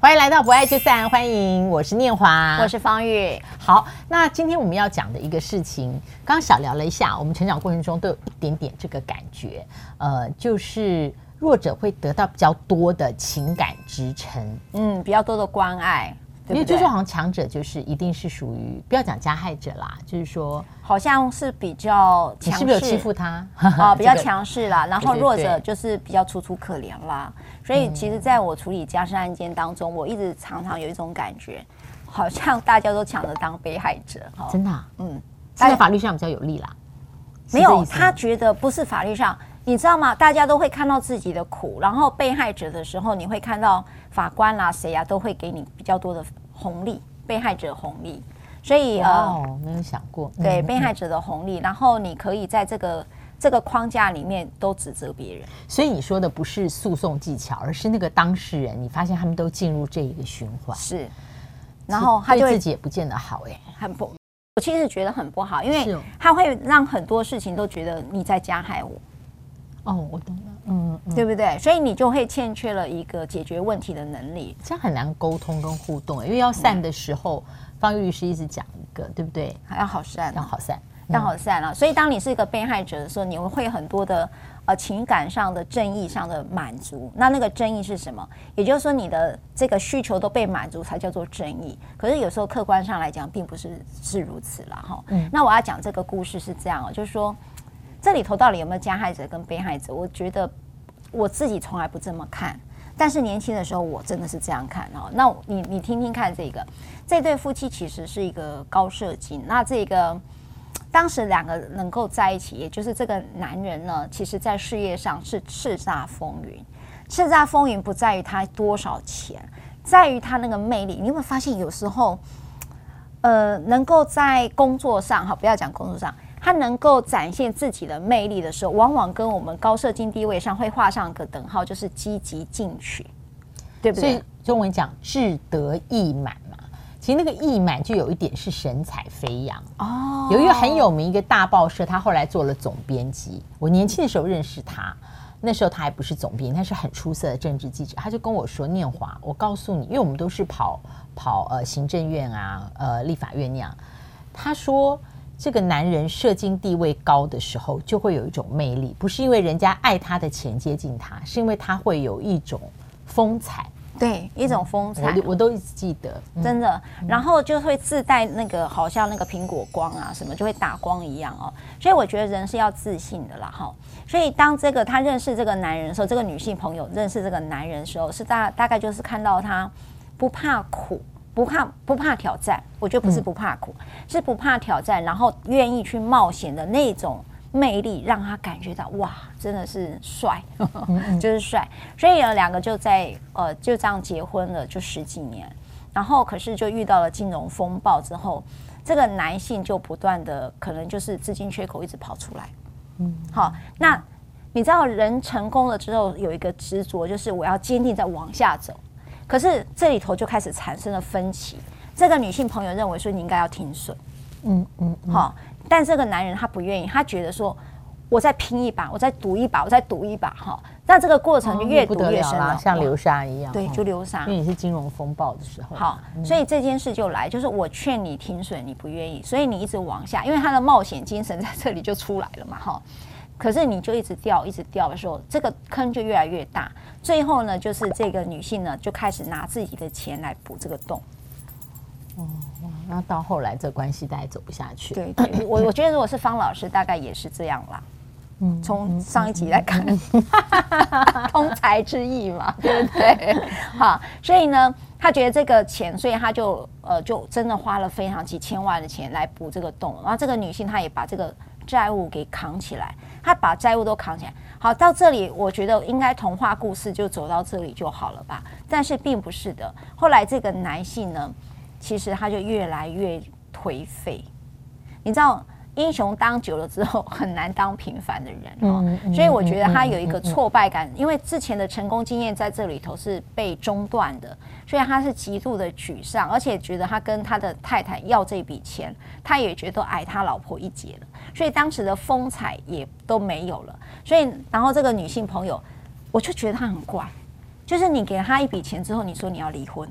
欢迎来到不爱就散，欢迎，我是念华，我是方玉。好，那今天我们要讲的一个事情，刚刚小聊了一下，我们成长过程中都有一点点这个感觉，呃，就是弱者会得到比较多的情感支撑，嗯，比较多的关爱。因为就是好像强者就是一定是属于不要讲加害者啦，就是说好像是比较强势，你是不是有欺负他 啊？比较强势啦，然后弱者就是比较楚楚可怜啦。所以其实在我处理家事案件当中，我一直常常有一种感觉，好像大家都抢着当被害者哈。真的？嗯，在法律上比较有利啦。没有，他觉得不是法律上。你知道吗？大家都会看到自己的苦，然后被害者的时候，你会看到法官啦、啊、谁呀、啊，都会给你比较多的红利，被害者红利。所以哦，呃、没有想过，对被害者的红利，然后你可以在这个这个框架里面都指责别人。所以你说的不是诉讼技巧，而是那个当事人，你发现他们都进入这一个循环。是，然后他对自己也不见得好哎，很不，我其实觉得很不好，因为他会让很多事情都觉得你在加害我。哦，我懂了，嗯，对不对？所以你就会欠缺了一个解决问题的能力，这样很难沟通跟互动。因为要散的时候，方玉律师一直讲一个，对不对？还要好散，要好散，要好散了。所以当你是一个被害者的时候，你会有很多的呃情感上的正义上的满足。那那个正义是什么？也就是说，你的这个需求都被满足，才叫做正义。可是有时候客观上来讲，并不是是如此了哈。嗯，那我要讲这个故事是这样哦，就是说。这里头到底有没有加害者跟被害者？我觉得我自己从来不这么看，但是年轻的时候我真的是这样看哦。那你你听听看，这个这对夫妻其实是一个高射精。那这个当时两个能够在一起，也就是这个男人呢，其实在事业上是叱咤风云。叱咤风云不在于他多少钱，在于他那个魅力。你有没有发现有时候，呃，能够在工作上哈，不要讲工作上。他能够展现自己的魅力的时候，往往跟我们高社经地位上会画上个等号，就是积极进取，对不对？所以中文讲志得意满嘛，其实那个意满就有一点是神采飞扬哦。有一个很有名一个大报社，他后来做了总编辑。我年轻的时候认识他，那时候他还不是总编，他是很出色的政治记者。他就跟我说：“念华，我告诉你，因为我们都是跑跑呃行政院啊，呃立法院那样。”他说。这个男人社经地位高的时候，就会有一种魅力，不是因为人家爱他的钱接近他，是因为他会有一种风采，对，一种风采，我我都一直记得，真的。然后就会自带那个好像那个苹果光啊什么，就会打光一样哦。所以我觉得人是要自信的啦，哈。所以当这个他认识这个男人的时候，这个女性朋友认识这个男人的时候，是大大概就是看到他不怕苦。不怕不怕挑战，我觉得不是不怕苦，嗯、是不怕挑战，然后愿意去冒险的那种魅力，让他感觉到哇，真的是帅，就是帅。所以呢，两个就在呃就这样结婚了，就十几年。然后可是就遇到了金融风暴之后，这个男性就不断的可能就是资金缺口一直跑出来。嗯，好，那你知道人成功了之后有一个执着，就是我要坚定在往下走。可是这里头就开始产生了分歧。这个女性朋友认为说，你应该要停损，嗯嗯，好。但这个男人他不愿意，他觉得说，我再拼一把，我再赌一把，我再赌一把，哈。那这个过程就越赌越深了，像流沙一样。对，就流沙。因为你是金融风暴的时候。好，所以这件事就来，就是我劝你停损，你不愿意，所以你一直往下，因为他的冒险精神在这里就出来了嘛，哈。可是你就一直掉，一直掉的时候，这个坑就越来越大。最后呢，就是这个女性呢，就开始拿自己的钱来补这个洞。哦，那到后来这关系大概走不下去。对对，我我觉得如果是方老师，大概也是这样啦。嗯，从上一集来看，通财之意嘛，对不对？好，所以呢，他觉得这个钱，所以他就呃，就真的花了非常几千万的钱来补这个洞。然后这个女性，她也把这个。债务给扛起来，他把债务都扛起来。好，到这里，我觉得应该童话故事就走到这里就好了吧？但是并不是的。后来这个男性呢，其实他就越来越颓废，你知道。英雄当久了之后，很难当平凡的人哦。所以我觉得他有一个挫败感，因为之前的成功经验在这里头是被中断的，所以他是极度的沮丧，而且觉得他跟他的太太要这笔钱，他也觉得矮他老婆一截了，所以当时的风采也都没有了。所以，然后这个女性朋友，我就觉得她很怪，就是你给他一笔钱之后，你说你要离婚。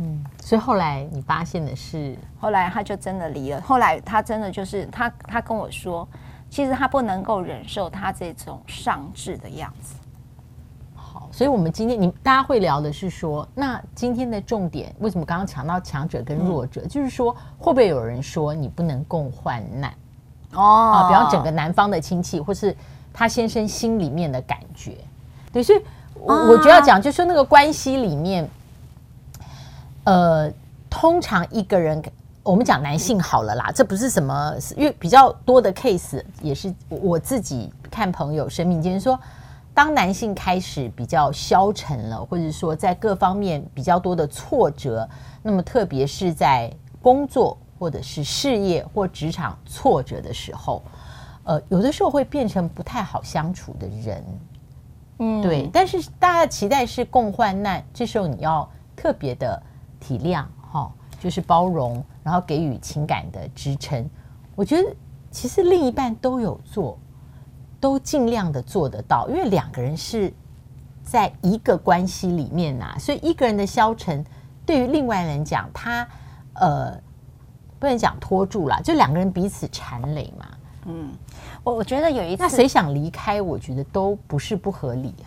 嗯，所以后来你发现的是，后来他就真的离了。后来他真的就是他，他跟我说，其实他不能够忍受他这种上智的样子。好，所以我们今天你大家会聊的是说，那今天的重点为什么刚刚讲到强者跟弱者，嗯、就是说会不会有人说你不能共患难？哦，啊，比方整个男方的亲戚，或是他先生心里面的感觉，对，所以我我觉得要讲，就是说那个关系里面。呃，通常一个人，我们讲男性好了啦，这不是什么，因为比较多的 case 也是我自己看朋友生命经验说，当男性开始比较消沉了，或者说在各方面比较多的挫折，那么特别是在工作或者是事业或职场挫折的时候，呃，有的时候会变成不太好相处的人，嗯，对。但是大家的期待是共患难，这时候你要特别的。体谅哈，就是包容，然后给予情感的支撑。我觉得其实另一半都有做，都尽量的做得到，因为两个人是在一个关系里面呐，所以一个人的消沉，对于另外人讲，他呃不能讲拖住了，就两个人彼此缠累嘛。嗯，我我觉得有一次，那谁想离开，我觉得都不是不合理啊。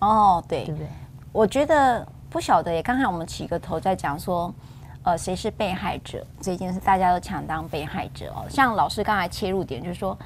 哦，对，对不对？我觉得。不晓得耶，刚才我们起个头在讲说，呃，谁是被害者这件事，大家都抢当被害者哦。像老师刚才切入点就是说，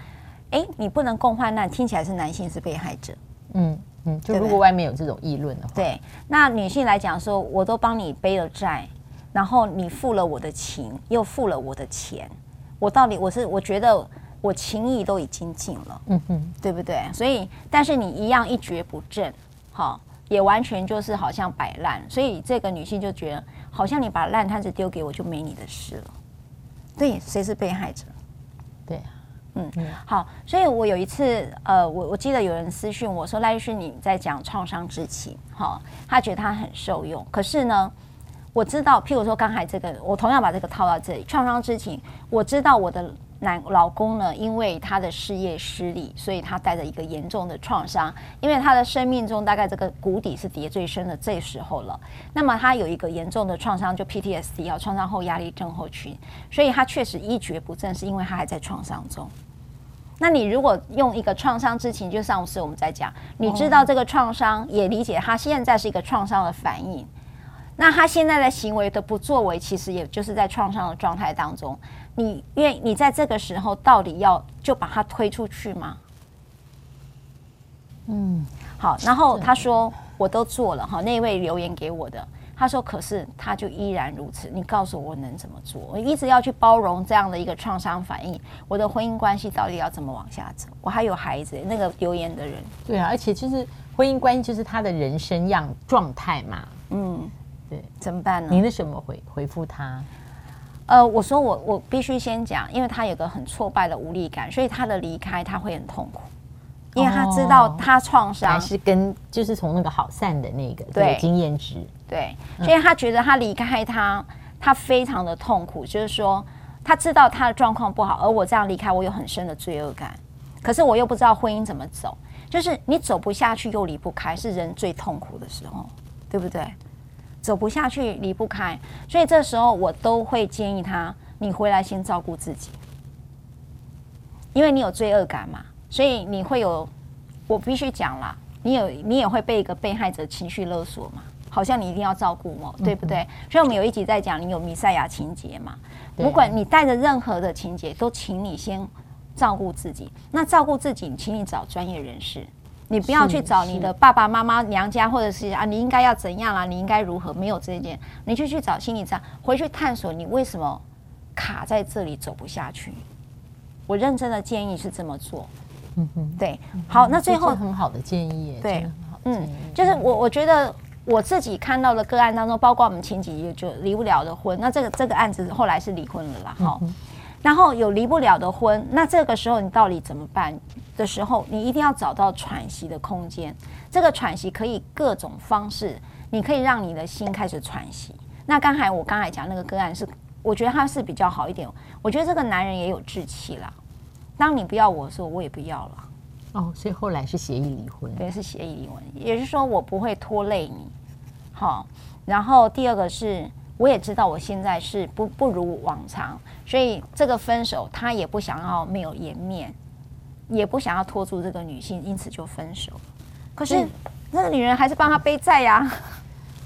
哎，你不能共患难，听起来是男性是被害者。嗯嗯，就如果外面有这种议论的话，对，那女性来讲说，我都帮你背了债，然后你付了我的情，又付了我的钱，我到底我是我觉得我情谊都已经尽了，嗯哼，对不对？所以，但是你一样一蹶不振，好。也完全就是好像摆烂，所以这个女性就觉得，好像你把烂摊子丢给我，就没你的事了。对，谁是被害者？对啊，嗯，好，所以我有一次，呃，我我记得有人私讯我说，赖律师你在讲创伤之情，哈，他觉得他很受用。可是呢，我知道，譬如说刚才这个，我同样把这个套到这里，创伤之情，我知道我的。男老公呢，因为他的事业失利，所以他带着一个严重的创伤。因为他的生命中大概这个谷底是跌最深的这时候了。那么他有一个严重的创伤，就 PTSD 啊，创伤后压力症候群。所以他确实一蹶不振，是因为他还在创伤中。那你如果用一个创伤知情，就上次我们在讲，你知道这个创伤，也理解他现在是一个创伤的反应。那他现在的行为的不作为，其实也就是在创伤的状态当中。你因为你在这个时候到底要就把他推出去吗？嗯，好。然后他说我都做了哈，那位留言给我的，他说可是他就依然如此。你告诉我能怎么做？我一直要去包容这样的一个创伤反应，我的婚姻关系到底要怎么往下走？我还有孩子，那个留言的人，对啊，而且就是婚姻关系就是他的人生样状态嘛。嗯，对，怎么办呢？你的什么回回复他？呃，我说我我必须先讲，因为他有个很挫败的无力感，所以他的离开他会很痛苦，因为他知道他创伤还是跟就是从那个好散的那个对经验值对，所以他觉得他离开他，他非常的痛苦，就是说他知道他的状况不好，而我这样离开，我有很深的罪恶感，可是我又不知道婚姻怎么走，就是你走不下去又离不开，是人最痛苦的时候，对不对？走不下去，离不开，所以这时候我都会建议他，你回来先照顾自己，因为你有罪恶感嘛，所以你会有，我必须讲啦，你有你也会被一个被害者情绪勒索嘛，好像你一定要照顾我，对不对？嗯、所以我们有一集在讲，你有弥赛亚情节嘛，不管你带着任何的情节，都请你先照顾自己。那照顾自己，请你找专业人士。你不要去找你的爸爸妈妈娘家，或者是啊，你应该要怎样啦？你应该如何？没有这一点，你就去找心理师，回去探索你为什么卡在这里走不下去。我认真的建议是这么做。嗯哼，对。好，那最后很好的建议。对，嗯，就是我我觉得我自己看到的个案当中，包括我们前几页就离不了的婚，那这个这个案子后来是离婚了啦。哈。然后有离不了的婚，那这个时候你到底怎么办的时候，你一定要找到喘息的空间。这个喘息可以各种方式，你可以让你的心开始喘息。那刚才我刚才讲那个个案是，我觉得他是比较好一点。我觉得这个男人也有志气啦。当你不要我的时候，我也不要了。哦，所以后来是协议离婚。对，是协议离婚，也就是说我不会拖累你。好，然后第二个是，我也知道我现在是不不如往常，所以这个分手他也不想要没有颜面，也不想要拖住这个女性，因此就分手。可是、嗯、那个女人还是帮他背债呀、啊。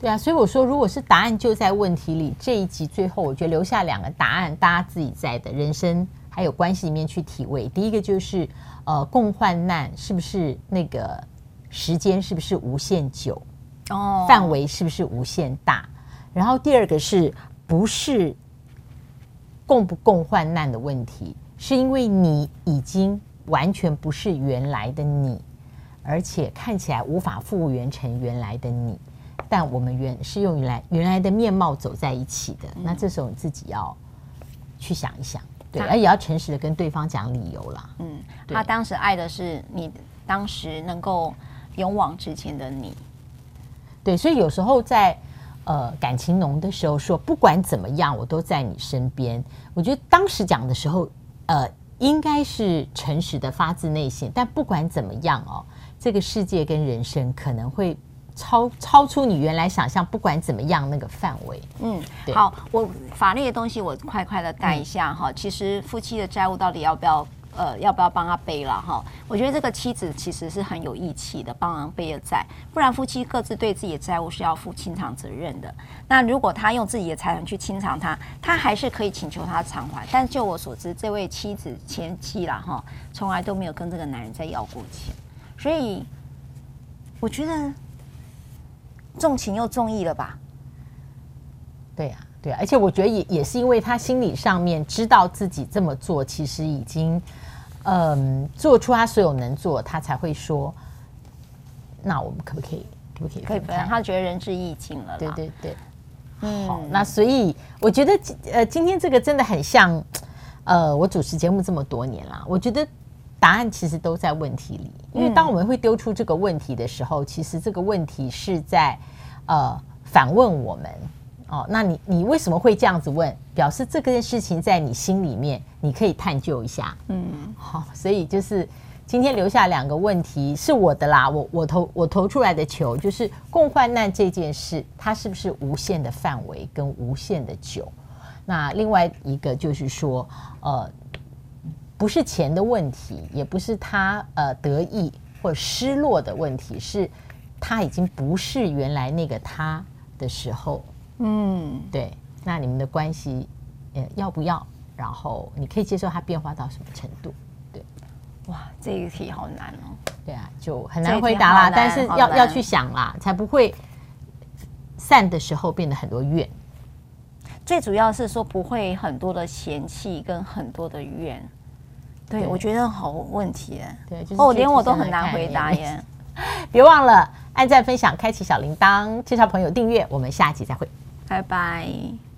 对啊，所以我说，如果是答案就在问题里，这一集最后我觉得留下两个答案，大家自己在的人生还有关系里面去体味。第一个就是，呃，共患难是不是那个时间是不是无限久？哦，范围是不是无限大？然后第二个是不是共不共患难的问题？是因为你已经完全不是原来的你，而且看起来无法复原成原来的你。但我们原是用原来原来的面貌走在一起的，嗯、那这时候你自己要去想一想，对，而也要诚实的跟对方讲理由啦。嗯，他当时爱的是你，当时能够勇往直前的你。对，所以有时候在呃感情浓的时候说，不管怎么样，我都在你身边。我觉得当时讲的时候，呃，应该是诚实的，发自内心。但不管怎么样哦，这个世界跟人生可能会。超超出你原来想象，不管怎么样那个范围。嗯，好，我法律的东西我快快的带一下哈。嗯、其实夫妻的债务到底要不要呃要不要帮他背了哈？我觉得这个妻子其实是很有义气的，帮忙背了债，不然夫妻各自对自己的债务是要负清偿责任的。那如果他用自己的财产去清偿他，他还是可以请求他偿还。但就我所知，这位妻子前妻啦哈，从来都没有跟这个男人再要过钱，所以我觉得。重情又重义了吧？对呀、对啊，而且我觉得也也是因为他心理上面知道自己这么做，其实已经嗯做出他所有能做，他才会说，那我们可不可以，可不可以？可以分。他觉得仁至义尽了。对对对，嗯。好，那所以我觉得呃，今天这个真的很像呃，我主持节目这么多年啦，我觉得。答案其实都在问题里，因为当我们会丢出这个问题的时候，嗯、其实这个问题是在呃反问我们哦。那你你为什么会这样子问？表示这件事情在你心里面，你可以探究一下。嗯，好、哦，所以就是今天留下两个问题是我的啦，我我投我投出来的球就是共患难这件事，它是不是无限的范围跟无限的久？那另外一个就是说呃。不是钱的问题，也不是他呃得意或失落的问题，是他已经不是原来那个他的时候。嗯，对。那你们的关系，呃，要不要？然后你可以接受它变化到什么程度？对。哇，这一题好难哦。对啊，就很难回答啦。但是要要去想啦，才不会散的时候变得很多怨。最主要是说不会很多的嫌弃跟很多的怨。对，我觉得好问题耶。对，就是哦，连我都很难回答耶。别忘了按赞、分享、开启小铃铛，介绍朋友订阅。我们下集再会，拜拜。